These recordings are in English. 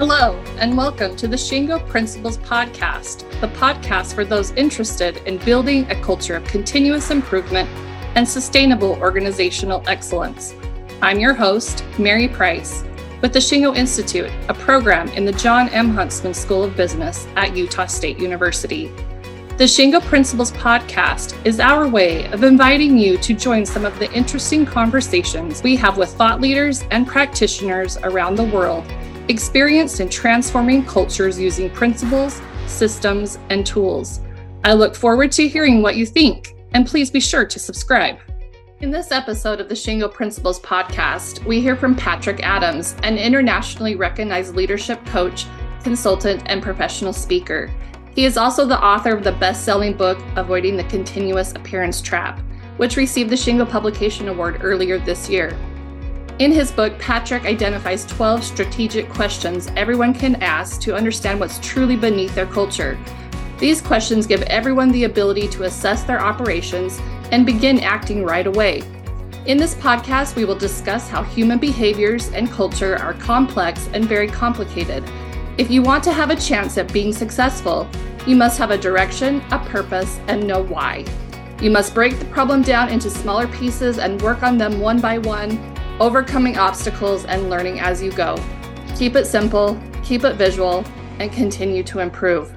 Hello, and welcome to the Shingo Principles Podcast, the podcast for those interested in building a culture of continuous improvement and sustainable organizational excellence. I'm your host, Mary Price, with the Shingo Institute, a program in the John M. Huntsman School of Business at Utah State University. The Shingo Principles podcast is our way of inviting you to join some of the interesting conversations we have with thought leaders and practitioners around the world experienced in transforming cultures using principles, systems, and tools. I look forward to hearing what you think, and please be sure to subscribe. In this episode of the Shingo Principles podcast, we hear from Patrick Adams, an internationally recognized leadership coach, consultant, and professional speaker. He is also the author of the best selling book, Avoiding the Continuous Appearance Trap, which received the Shingo Publication Award earlier this year. In his book, Patrick identifies 12 strategic questions everyone can ask to understand what's truly beneath their culture. These questions give everyone the ability to assess their operations and begin acting right away. In this podcast, we will discuss how human behaviors and culture are complex and very complicated. If you want to have a chance at being successful, you must have a direction, a purpose, and know why. You must break the problem down into smaller pieces and work on them one by one overcoming obstacles and learning as you go. Keep it simple, keep it visual, and continue to improve.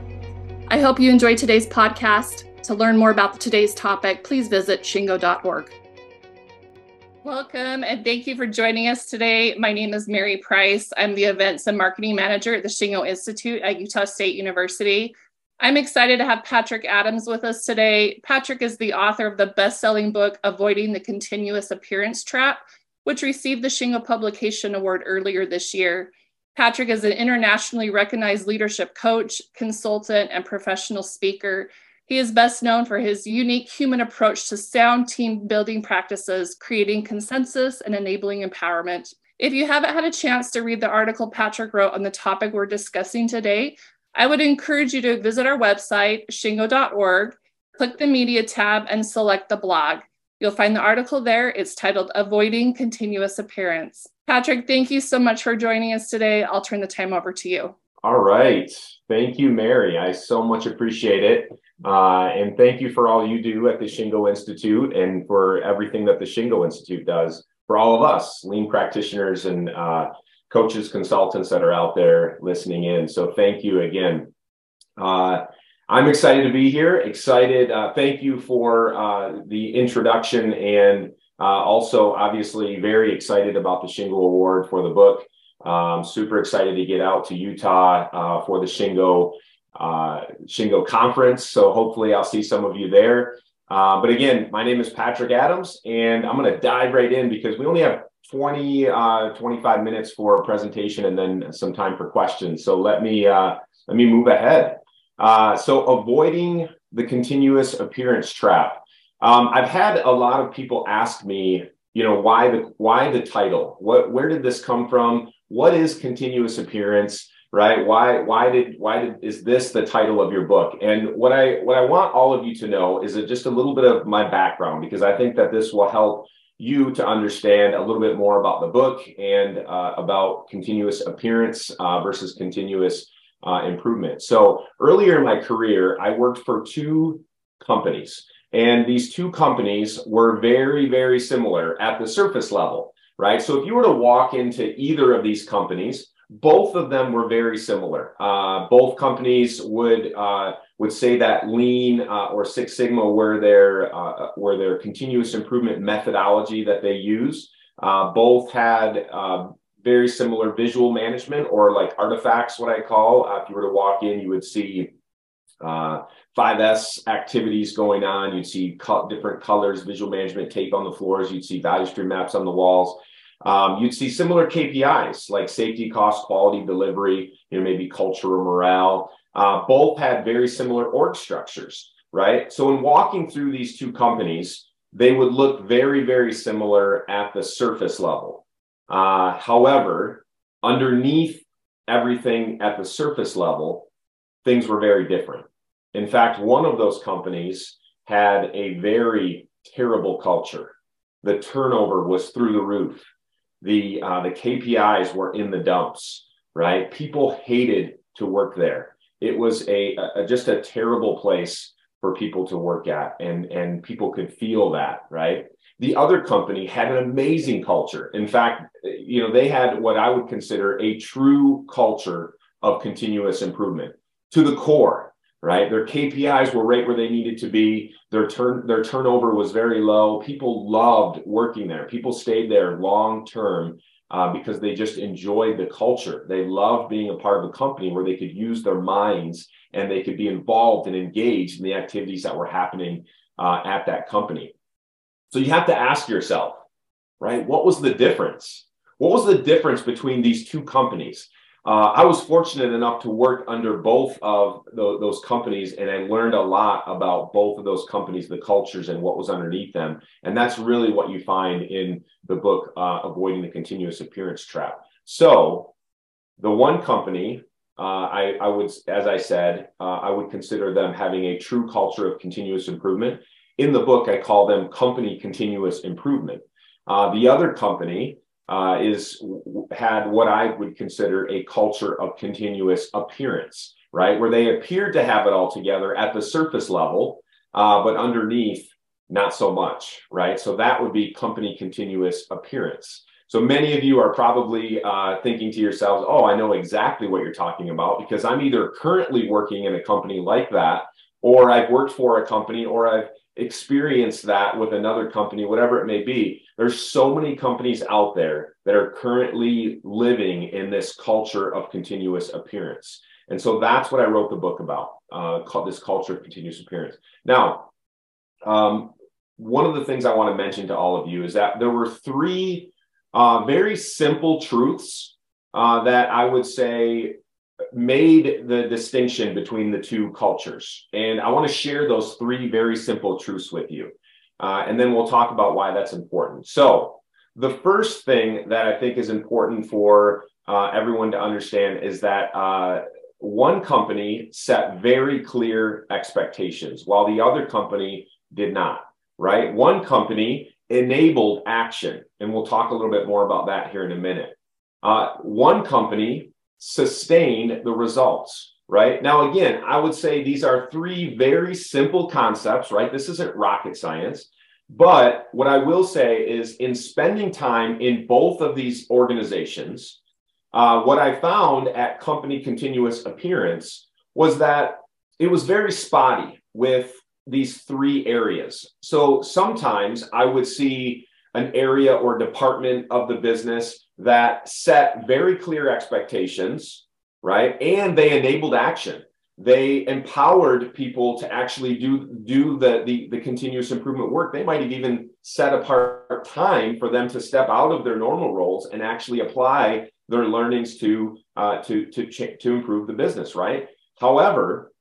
I hope you enjoyed today's podcast. To learn more about today's topic, please visit shingo.org. Welcome and thank you for joining us today. My name is Mary Price. I'm the Events and Marketing Manager at the Shingo Institute at Utah State University. I'm excited to have Patrick Adams with us today. Patrick is the author of the best selling book, Avoiding the Continuous Appearance Trap which received the Shingo Publication Award earlier this year. Patrick is an internationally recognized leadership coach, consultant, and professional speaker. He is best known for his unique human approach to sound team building practices, creating consensus and enabling empowerment. If you haven't had a chance to read the article Patrick wrote on the topic we're discussing today, I would encourage you to visit our website, shingo.org, click the media tab, and select the blog. You'll find the article there. It's titled Avoiding Continuous Appearance. Patrick, thank you so much for joining us today. I'll turn the time over to you. All right. Thank you, Mary. I so much appreciate it. Uh, and thank you for all you do at the Shingo Institute and for everything that the Shingo Institute does for all of us, lean practitioners and uh, coaches, consultants that are out there listening in. So thank you again. Uh, I'm excited to be here. Excited. Uh, thank you for uh, the introduction and uh, also, obviously, very excited about the Shingo Award for the book. Um, super excited to get out to Utah uh, for the Shingo uh, Shingo conference. So hopefully, I'll see some of you there. Uh, but again, my name is Patrick Adams, and I'm going to dive right in because we only have 20, 25 minutes for a presentation and then some time for questions. So let me let me move ahead. Uh, so avoiding the continuous appearance trap. Um, I've had a lot of people ask me, you know, why the why the title? What where did this come from? What is continuous appearance? Right? Why why did why did is this the title of your book? And what I what I want all of you to know is just a little bit of my background because I think that this will help you to understand a little bit more about the book and uh, about continuous appearance uh, versus continuous uh, improvement. So earlier in my career, I worked for two companies, and these two companies were very, very similar at the surface level, right? So if you were to walk into either of these companies, both of them were very similar. Uh, both companies would uh, would say that Lean uh, or Six Sigma were their uh, were their continuous improvement methodology that they use. Uh, both had uh, very similar visual management or like artifacts, what I call. Uh, if you were to walk in, you would see uh, 5S activities going on. You'd see co- different colors, visual management tape on the floors. You'd see value stream maps on the walls. Um, you'd see similar KPIs like safety, cost, quality, delivery, you know, maybe culture or morale. Uh, both had very similar org structures, right? So in walking through these two companies, they would look very, very similar at the surface level uh, however, underneath everything at the surface level, things were very different. In fact, one of those companies had a very terrible culture. The turnover was through the roof. The uh, the KPIs were in the dumps. right? People hated to work there. It was a, a just a terrible place for people to work at, and and people could feel that, right? The other company had an amazing culture. In fact, you know, they had what I would consider a true culture of continuous improvement to the core, right? Their KPIs were right where they needed to be. Their turn their turnover was very low. People loved working there. People stayed there long term uh, because they just enjoyed the culture. They loved being a part of a company where they could use their minds and they could be involved and engaged in the activities that were happening uh, at that company. So you have to ask yourself, right? What was the difference? What was the difference between these two companies? Uh, I was fortunate enough to work under both of those companies, and I learned a lot about both of those companies, the cultures, and what was underneath them. And that's really what you find in the book, uh, Avoiding the Continuous Appearance Trap. So, the one company, uh, I, I, would, as I said, uh, I would consider them having a true culture of continuous improvement. In the book, I call them company continuous improvement. Uh, the other company, uh, is had what I would consider a culture of continuous appearance, right? Where they appeared to have it all together at the surface level, uh, but underneath, not so much, right? So that would be company continuous appearance. So many of you are probably uh, thinking to yourselves, oh, I know exactly what you're talking about because I'm either currently working in a company like that, or I've worked for a company, or I've experienced that with another company, whatever it may be. There's so many companies out there that are currently living in this culture of continuous appearance. And so that's what I wrote the book about, uh, called this culture of continuous appearance. Now, um, one of the things I want to mention to all of you is that there were three uh, very simple truths uh, that I would say made the distinction between the two cultures. And I want to share those three very simple truths with you. Uh, and then we'll talk about why that's important. So, the first thing that I think is important for uh, everyone to understand is that uh, one company set very clear expectations while the other company did not, right? One company enabled action. And we'll talk a little bit more about that here in a minute. Uh, one company sustained the results, right? Now, again, I would say these are three very simple concepts, right? This isn't rocket science. But what I will say is, in spending time in both of these organizations, uh, what I found at Company Continuous Appearance was that it was very spotty with these three areas. So sometimes I would see an area or department of the business that set very clear expectations, right? And they enabled action. They empowered people to actually do do the, the, the continuous improvement work. They might have even set apart time for them to step out of their normal roles and actually apply their learnings to uh, to to ch- to improve the business, right? However,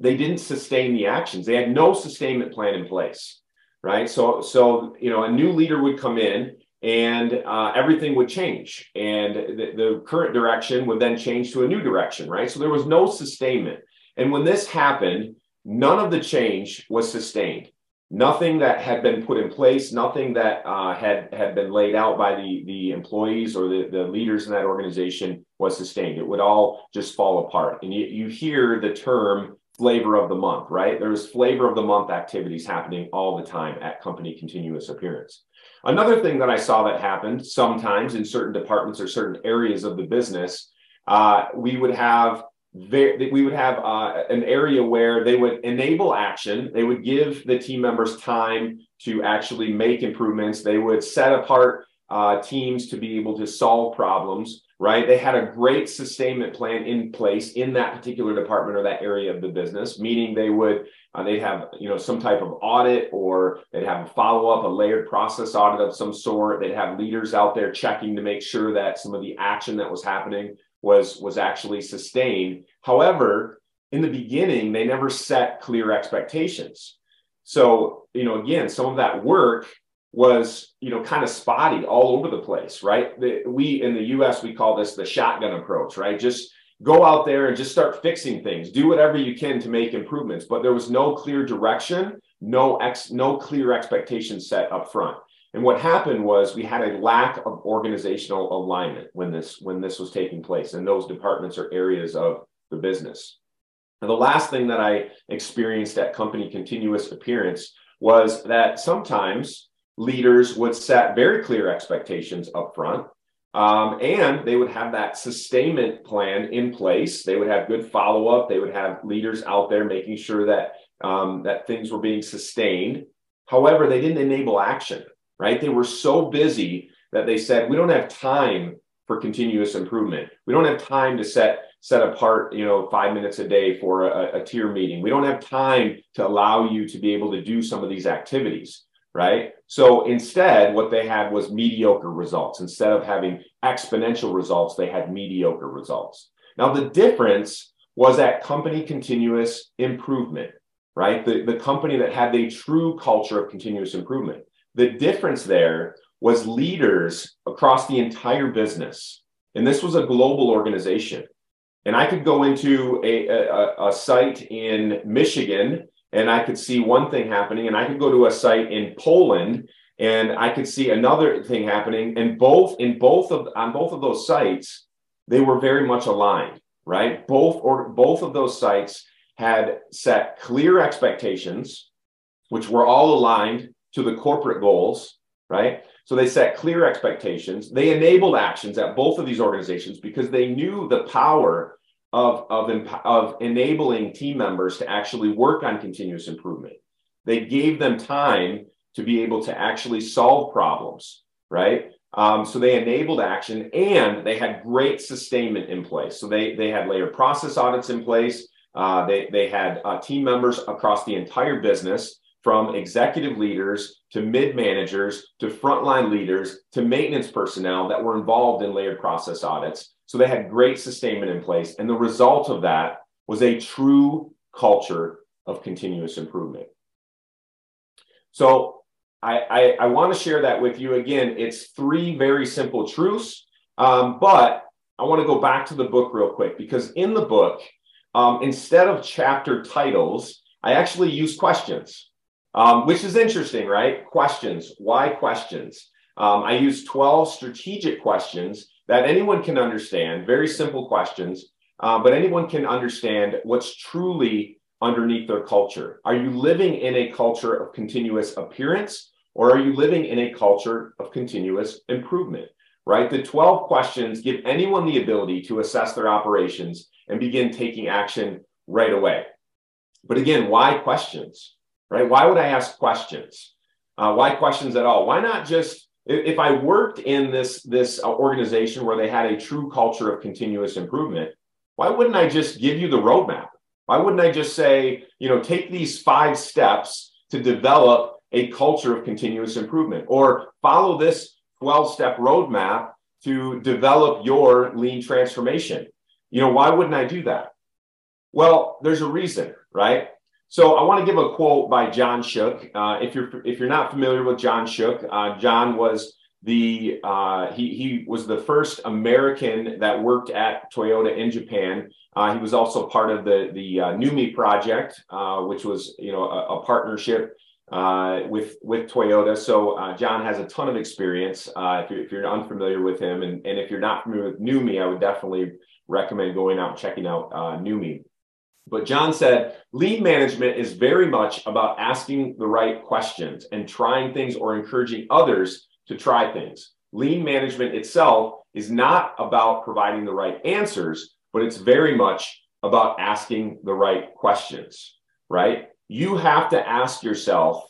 they didn't sustain the actions. They had no sustainment plan in place, right? So so you know a new leader would come in and uh, everything would change. And the, the, current direction would then change to a new direction, right? So there was no sustainment. And when this happened, none of the change was sustained. Nothing that had been put in place, nothing that uh, had had been laid out by the the employees or the, the leaders in that organization was sustained. It would all just fall apart. And you, you hear the term flavor of the month, right? There's flavor of the month activities happening all the time at company continuous appearance. Another thing that I saw that happened sometimes in certain departments or certain areas of the business, uh, we would have very, we would have uh, an area where they would enable action. They would give the team members time to actually make improvements. They would set apart uh, teams to be able to solve problems right? They had a great sustainment plan in place in that particular department or that area of the business, meaning they would uh, they'd have you know some type of audit or they'd have a follow up, a layered process audit of some sort. They'd have leaders out there checking to make sure that some of the action that was happening was was actually sustained. However, in the beginning, they never set clear expectations. So, you know, again, some of that work was you know kind of spotty all over the place right? The, we in the us we call this the shotgun approach right? Just go out there and just start fixing things. Do whatever you can to make improvements but there was no clear direction no ex no clear expectation set up front. And what happened was we had a lack of organizational alignment when this when this was taking place in those departments or areas of the business. And the last thing that I experienced at company continuous appearance was that sometimes leaders would set very clear expectations up front um, and they would have that sustainment plan in place. They would have good follow up. They would have leaders out there making sure that um, that things were being sustained. However, they didn't enable action right? They were so busy that they said, we don't have time for continuous improvement. We don't have time to set set apart, you know, five minutes a day for a, a tier meeting. We don't have time to allow you to be able to do some of these activities, right? So instead, what they had was mediocre results. Instead of having exponential results, they had mediocre results. Now, the difference was that company continuous improvement, right? The, the company that had a true culture of continuous improvement. The difference there was leaders across the entire business. And this was a global organization. And I could go into a, a, a, site in Michigan and I could see one thing happening, and I could go to a site in Poland and I could see another thing happening. And both in both of on both of those sites, they were very much aligned, right? Both or both of those sites had set clear expectations, which were all aligned to the corporate goals, right? So they set clear expectations. They enabled actions at both of these organizations because they knew the power of, of, of enabling team members to actually work on continuous improvement. They gave them time to be able to actually solve problems, right? Um, so they enabled action and they had great sustainment in place. So they, they had layered process audits in place. Uh, they, they had uh, team members across the entire business from executive leaders to mid managers to frontline leaders to maintenance personnel that were involved in layered process audits. So they had great sustainment in place. And the result of that was a true culture of continuous improvement. So I, I, I want to share that with you again. It's three very simple truths, um, but I want to go back to the book real quick because in the book, um, instead of chapter titles, I actually use questions um, which is interesting, right? Questions. Why questions? Um, I use 12 strategic questions that anyone can understand, very simple questions, uh, but anyone can understand what's truly underneath their culture. Are you living in a culture of continuous appearance or are you living in a culture of continuous improvement? Right? The 12 questions give anyone the ability to assess their operations and begin taking action right away. But again, why questions? right? Why would I ask questions? Uh, why questions at all? Why not just if I worked in this this uh, organization where they had a true culture of continuous improvement, why wouldn't I just give you the roadmap? Why wouldn't I just say, you know, take these five steps to develop a culture of continuous improvement or follow this 12 step roadmap to develop your lean transformation? You know, why wouldn't I do that? Well, there's a reason, right? So I want to give a quote by John Shook. Uh, if you're if you're not familiar with John Shook, uh, John was the uh, he he was the first American that worked at Toyota in Japan. Uh, he was also part of the the uh, NUMMI project, uh, which was you know a, a partnership with with Toyota. So John has a ton of experience. if, you're, if you're unfamiliar with him, and, and if you're not familiar with NUMMI, I would definitely recommend going out and checking out NUMMI. But John said, lean management is very much about asking the right questions and trying things or encouraging others to try things. Lean management itself is not about providing the right answers, but it's very much about asking the right questions, right? You have to ask yourself,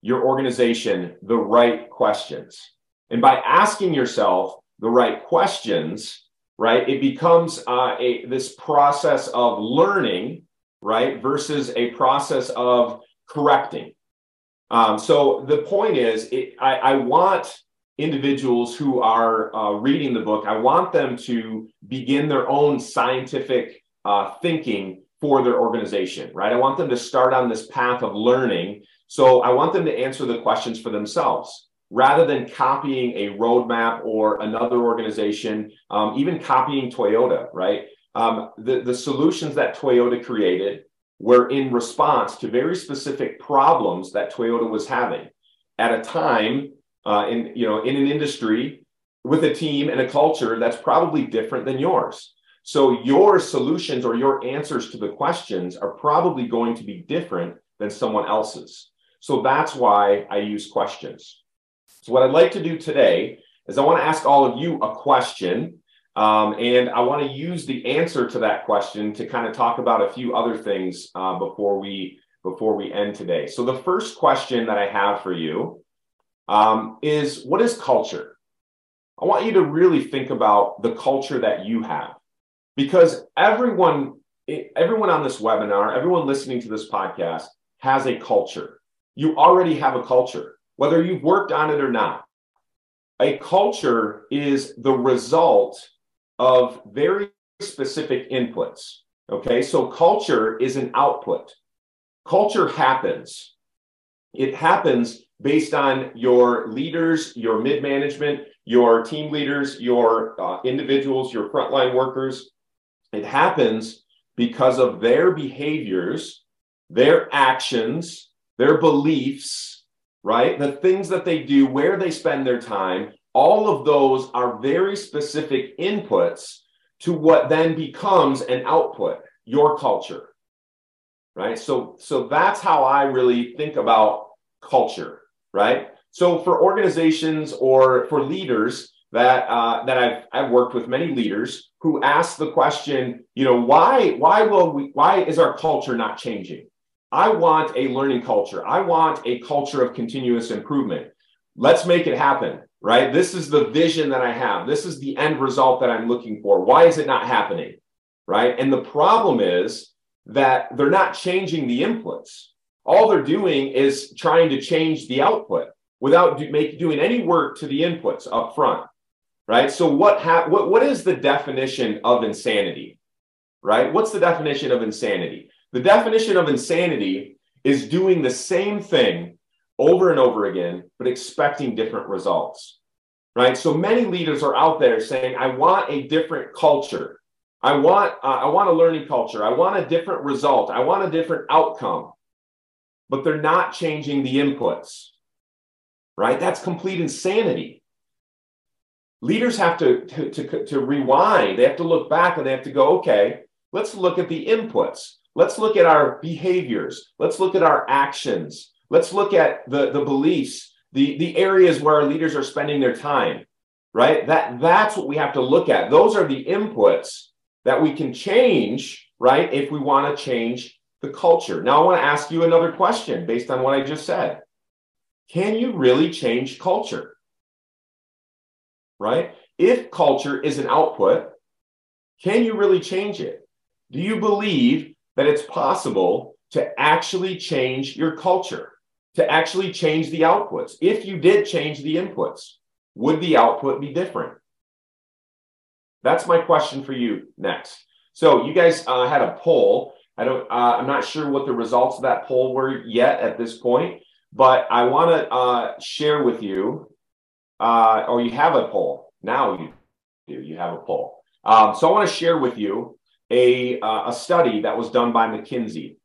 your organization, the right questions. And by asking yourself the right questions, right? It becomes uh, a this process of learning, right, versus a process of correcting. Um, so the point is, it, I, I, want individuals who are uh, reading the book. I want them to begin their own scientific uh, thinking for their organization, right? I want them to start on this path of learning. So I want them to answer the questions for themselves rather than copying a roadmap or another organization, um, even copying Toyota, right? Um, the, the solutions that Toyota created were in response to very specific problems that Toyota was having at a time uh, in you know in an industry with a team and a culture that's probably different than yours. So your solutions or your answers to the questions are probably going to be different than someone else's. So that's why I use questions. So what I'd like to do today is I want to ask all of you a question. Um, and I want to use the answer to that question to kind of talk about a few other things uh, before we before we end today. So the first question that I have for you um, is what is culture? I want you to really think about the culture that you have because everyone everyone on this webinar, everyone listening to this podcast has a culture. You already have a culture, whether you've worked on it or not. A culture is the result of very specific inputs. Okay, so culture is an output. Culture happens. It happens based on your leaders, your mid management, your team leaders, your uh, individuals, your frontline workers. It happens because of their behaviors, their actions, their beliefs, right? The things that they do, where they spend their time, all of those are very specific inputs to what then becomes an output, your culture. Right? So so that's how I really think about culture, right? So for organizations or for leaders that uh, that I've I've worked with many leaders who ask the question, you know, why why will we why is our culture not changing? I want a learning culture. I want a culture of continuous improvement. Let's make it happen right? This is the vision that I have. This is the end result that I'm looking for. Why is it not happening? Right. And the problem is that they're not changing the inputs. All they're doing is trying to change the output without do, make, doing any work to the inputs up front. Right. So, what, ha- what, what is the definition of insanity? Right. What's the definition of insanity? The definition of insanity is doing the same thing over and over again, but expecting different results. Right. So many leaders are out there saying, I want a different culture. I want, uh, I want a learning culture. I want a different result. I want a different outcome. But they're not changing the inputs. Right. That's complete insanity. Leaders have to, to, to, to rewind. They have to look back and they have to go, okay, let's look at the inputs. Let's look at our behaviors. Let's look at our actions. Let's look at the, the beliefs, the, the areas where our leaders are spending their time, right? That, that's what we have to look at. Those are the inputs that we can change, right? If we want to change the culture. Now, I want to ask you another question based on what I just said. Can you really change culture? Right? If culture is an output, can you really change it? Do you believe that it's possible to actually change your culture? to actually change the outputs. If you did change the inputs, would the output be different? That's my question for you next. So you guys uh, had a poll. I don't. Uh, I'm not sure what the results of that poll were yet at this point, but I want to uh, share with you. Uh, or you have a poll now. You do. You have a poll. Um, so I want to share with you a uh, a study that was done by McKinsey,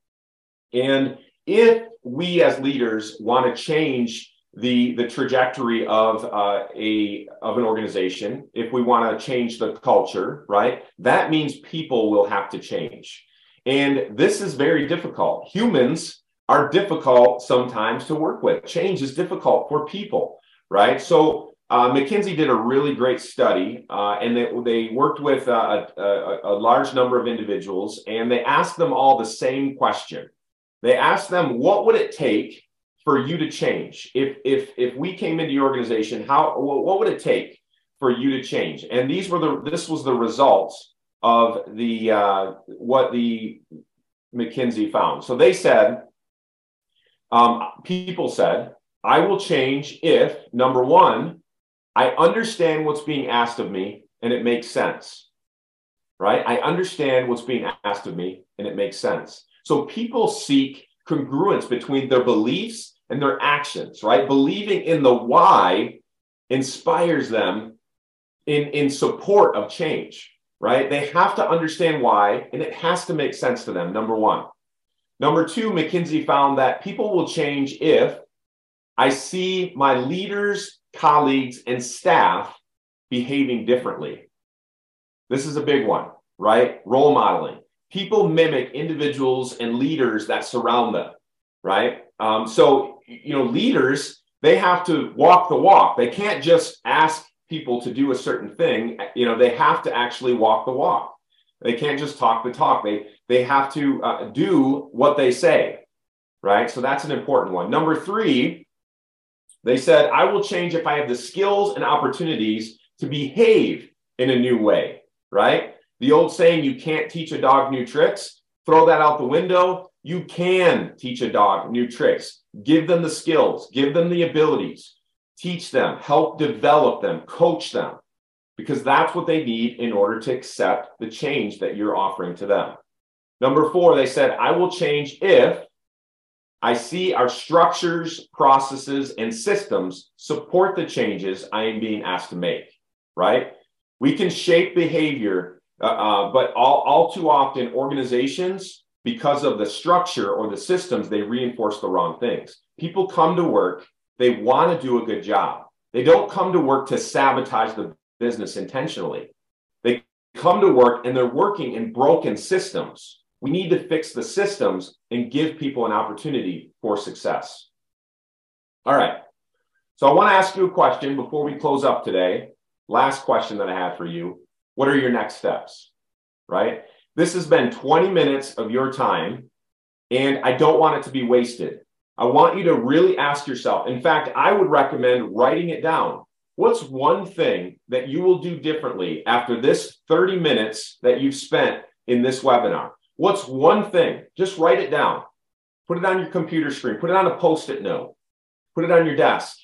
and if we as leaders want to change the the trajectory of uh, a of an organization if we want to change the culture right that means people will have to change. And this is very difficult. Humans are difficult sometimes to work with. Change is difficult for people right? So uh, mckinsey did a really great study uh, and they, they worked with a, a, a large number of individuals and they asked them all the same question they asked them, what would it take for you to change? If if if we came into your organization, how what would it take for you to change? And these were the this was the results of the uh, what the McKinsey found. So they said, um, people said, I will change if number one, I understand what's being asked of me and it makes sense. Right? I understand what's being asked of me and it makes sense. So people seek congruence between their beliefs and their actions, right? Believing in the why inspires them in, in support of change, right? They have to understand why, and it has to make sense to them, number one. Number two, McKinsey found that people will change if I see my leaders colleagues, and staff behaving differently. This is a big one, right? Role modeling. People mimic individuals and leaders that surround them, right? Um, so, you know, leaders, they have to walk the walk. They can't just ask people to do a certain thing. You know, they have to actually walk the walk. They can't just talk the talk. They they have to uh, do what they say, right? So that's an important one. Number three, they said, "I will change if I have the skills and opportunities to behave in a new way." Right? The old saying, "You can't teach a dog new tricks." Throw that out the window. You can teach a dog new tricks. Give them the skills. Give them the abilities. Teach them. Help develop them. Coach them because that's what they need in order to accept the change that you're offering to them. Number four, they said, I will change if I see our structures, processes, and systems support the changes I am being asked to make, right? We can shape behavior, uh, uh, but all, all too often, organizations, because of the structure or the systems, they reinforce the wrong things. People come to work, they want to do a good job. They don't come to work to sabotage the business intentionally. They come to work and they're working in broken systems. We need to fix the systems and give people an opportunity for success. All right. So I want to ask you a question before we close up today. Last question that I have for you. What are your next steps? Right? This has been 20 minutes of your time, and I don't want it to be wasted. I want you to really ask yourself. In fact, I would recommend writing it down. What's one thing that you will do differently after this 30 minutes that you've spent in this webinar? What's one thing? Just write it down. Put it on your computer screen. Put it on a post it note. Put it on your desk.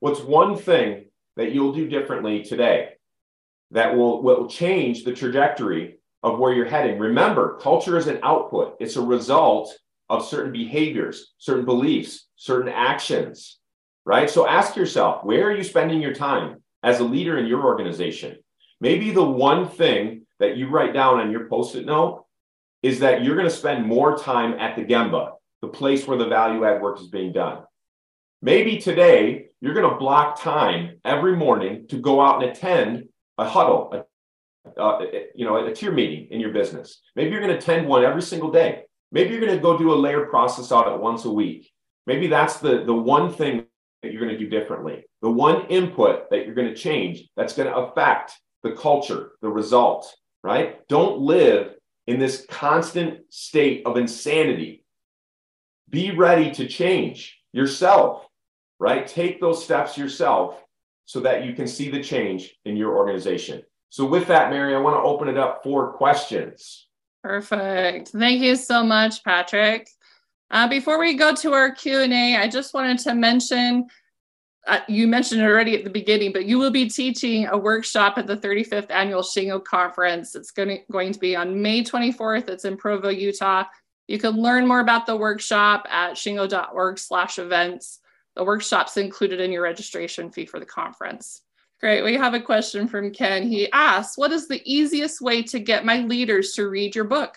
What's one thing that you'll do differently today that will, will change the trajectory of where you're heading? Remember, culture is an output, it's a result of certain behaviors, certain beliefs, certain actions right? So ask yourself, where are you spending your time as a leader in your organization? Maybe the one thing that you write down on your post it note is that you're going to spend more time at the Gemba, the place where the value add work is being done. Maybe today you're going to block time every morning to go out and attend a huddle, a, uh, you know, a tier meeting in your business. Maybe you're going to attend one every single day. Maybe you're going to go do a layer process audit once a week. Maybe that's the, the one thing that you're going to do differently. The one input that you're going to change that's going to affect the culture, the result, right? Don't live in this constant state of insanity. Be ready to change yourself, right? Take those steps yourself so that you can see the change in your organization. So, with that, Mary, I want to open it up for questions. Perfect. Thank you so much, Patrick. Uh, before we go to our Q&A, I just wanted to mention, uh, you mentioned it already at the beginning, but you will be teaching a workshop at the 35th Annual Shingo Conference. It's going to, going to be on May 24th. It's in Provo, Utah. You can learn more about the workshop at shingo.org slash events. The workshop's included in your registration fee for the conference. Great. We have a question from Ken. He asks, what is the easiest way to get my leaders to read your book?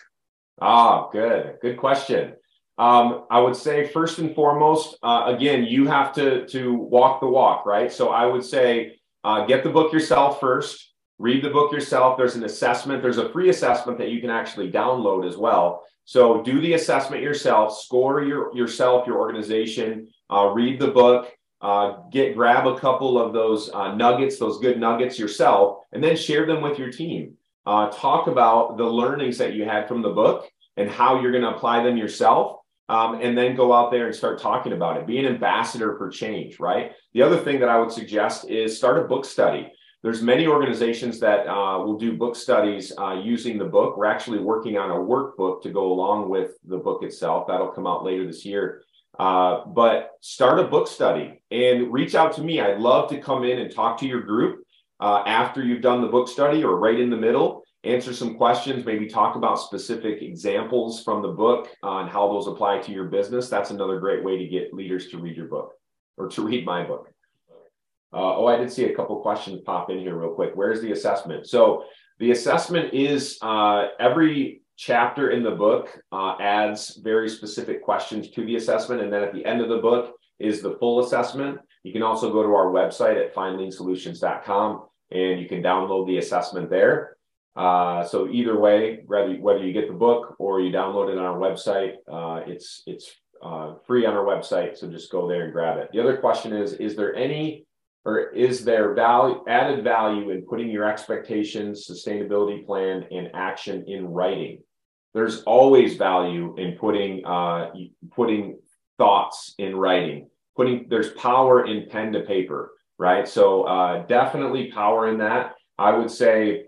Ah, good. Good question. Um, I would say first and foremost, uh, again, you have to to walk the walk, right? So I would say uh, get the book yourself first. Read the book yourself. There's an assessment. There's a free assessment that you can actually download as well. So do the assessment yourself. Score your yourself, your organization. Uh, read the book. Uh, get grab a couple of those uh, nuggets, those good nuggets yourself, and then share them with your team. Uh, talk about the learnings that you had from the book and how you're going to apply them yourself um, and then go out there and start talking about it. Be an ambassador for change, right? The other thing that I would suggest is start a book study. There's many organizations that uh, will do book studies uh, using the book. We're actually working on a workbook to go along with the book itself. That'll come out later this year. Uh, but start a book study and reach out to me. I'd love to come in and talk to your group uh, after you've done the book study or right in the middle answer some questions, maybe talk about specific examples from the book on how those apply to your business. That's another great way to get leaders to read your book or to read my book. Uh, oh, I did see a couple questions pop in here real quick. Where's the assessment? So the assessment is uh, every chapter in the book uh, adds very specific questions to the assessment. And then at the end of the book is the full assessment You can also go to our website at findleansolutions.com and you can download the assessment there. Uh, so either way, whether whether you get the book or you download it on our website, uh, it's it's uh, free on our website. So just go there and grab it. The other question is: Is there any or is there value added value in putting your expectations, sustainability plan, and action in writing? There's always value in putting uh, putting thoughts in writing. Putting there's power in pen to paper, right? So uh, definitely power in that. I would say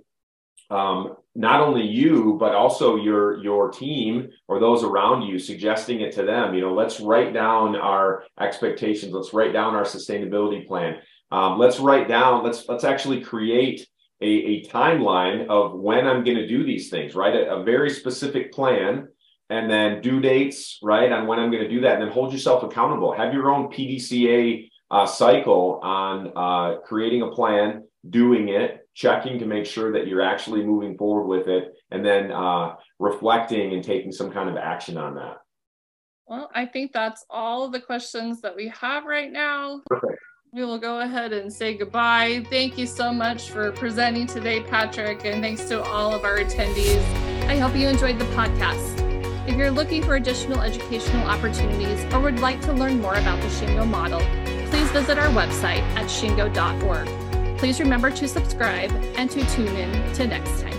um, not only you but also your your team or those around you suggesting it to them. You know let's write down our expectations. Let's write down our sustainability plan. Um, let's write down let's let's actually create a, a timeline of when i'm going to do these things right? A, a, very specific plan and then due dates right on when i'm going to do that. And then hold yourself accountable. Have your own pdca uh, cycle on uh, creating a plan doing it checking to make sure that you're actually moving forward with it, and then uh, reflecting and taking some kind of action on that. Well, I think that's all the questions that we have right now. Perfect. We will go ahead and say goodbye. Thank you so much for presenting today, Patrick, and thanks to all of our attendees. I hope you enjoyed the podcast. If you're looking for additional educational opportunities or would like to learn more about the Shingo model, please visit our website at shingo.org. Please remember to subscribe and to tune in to next time.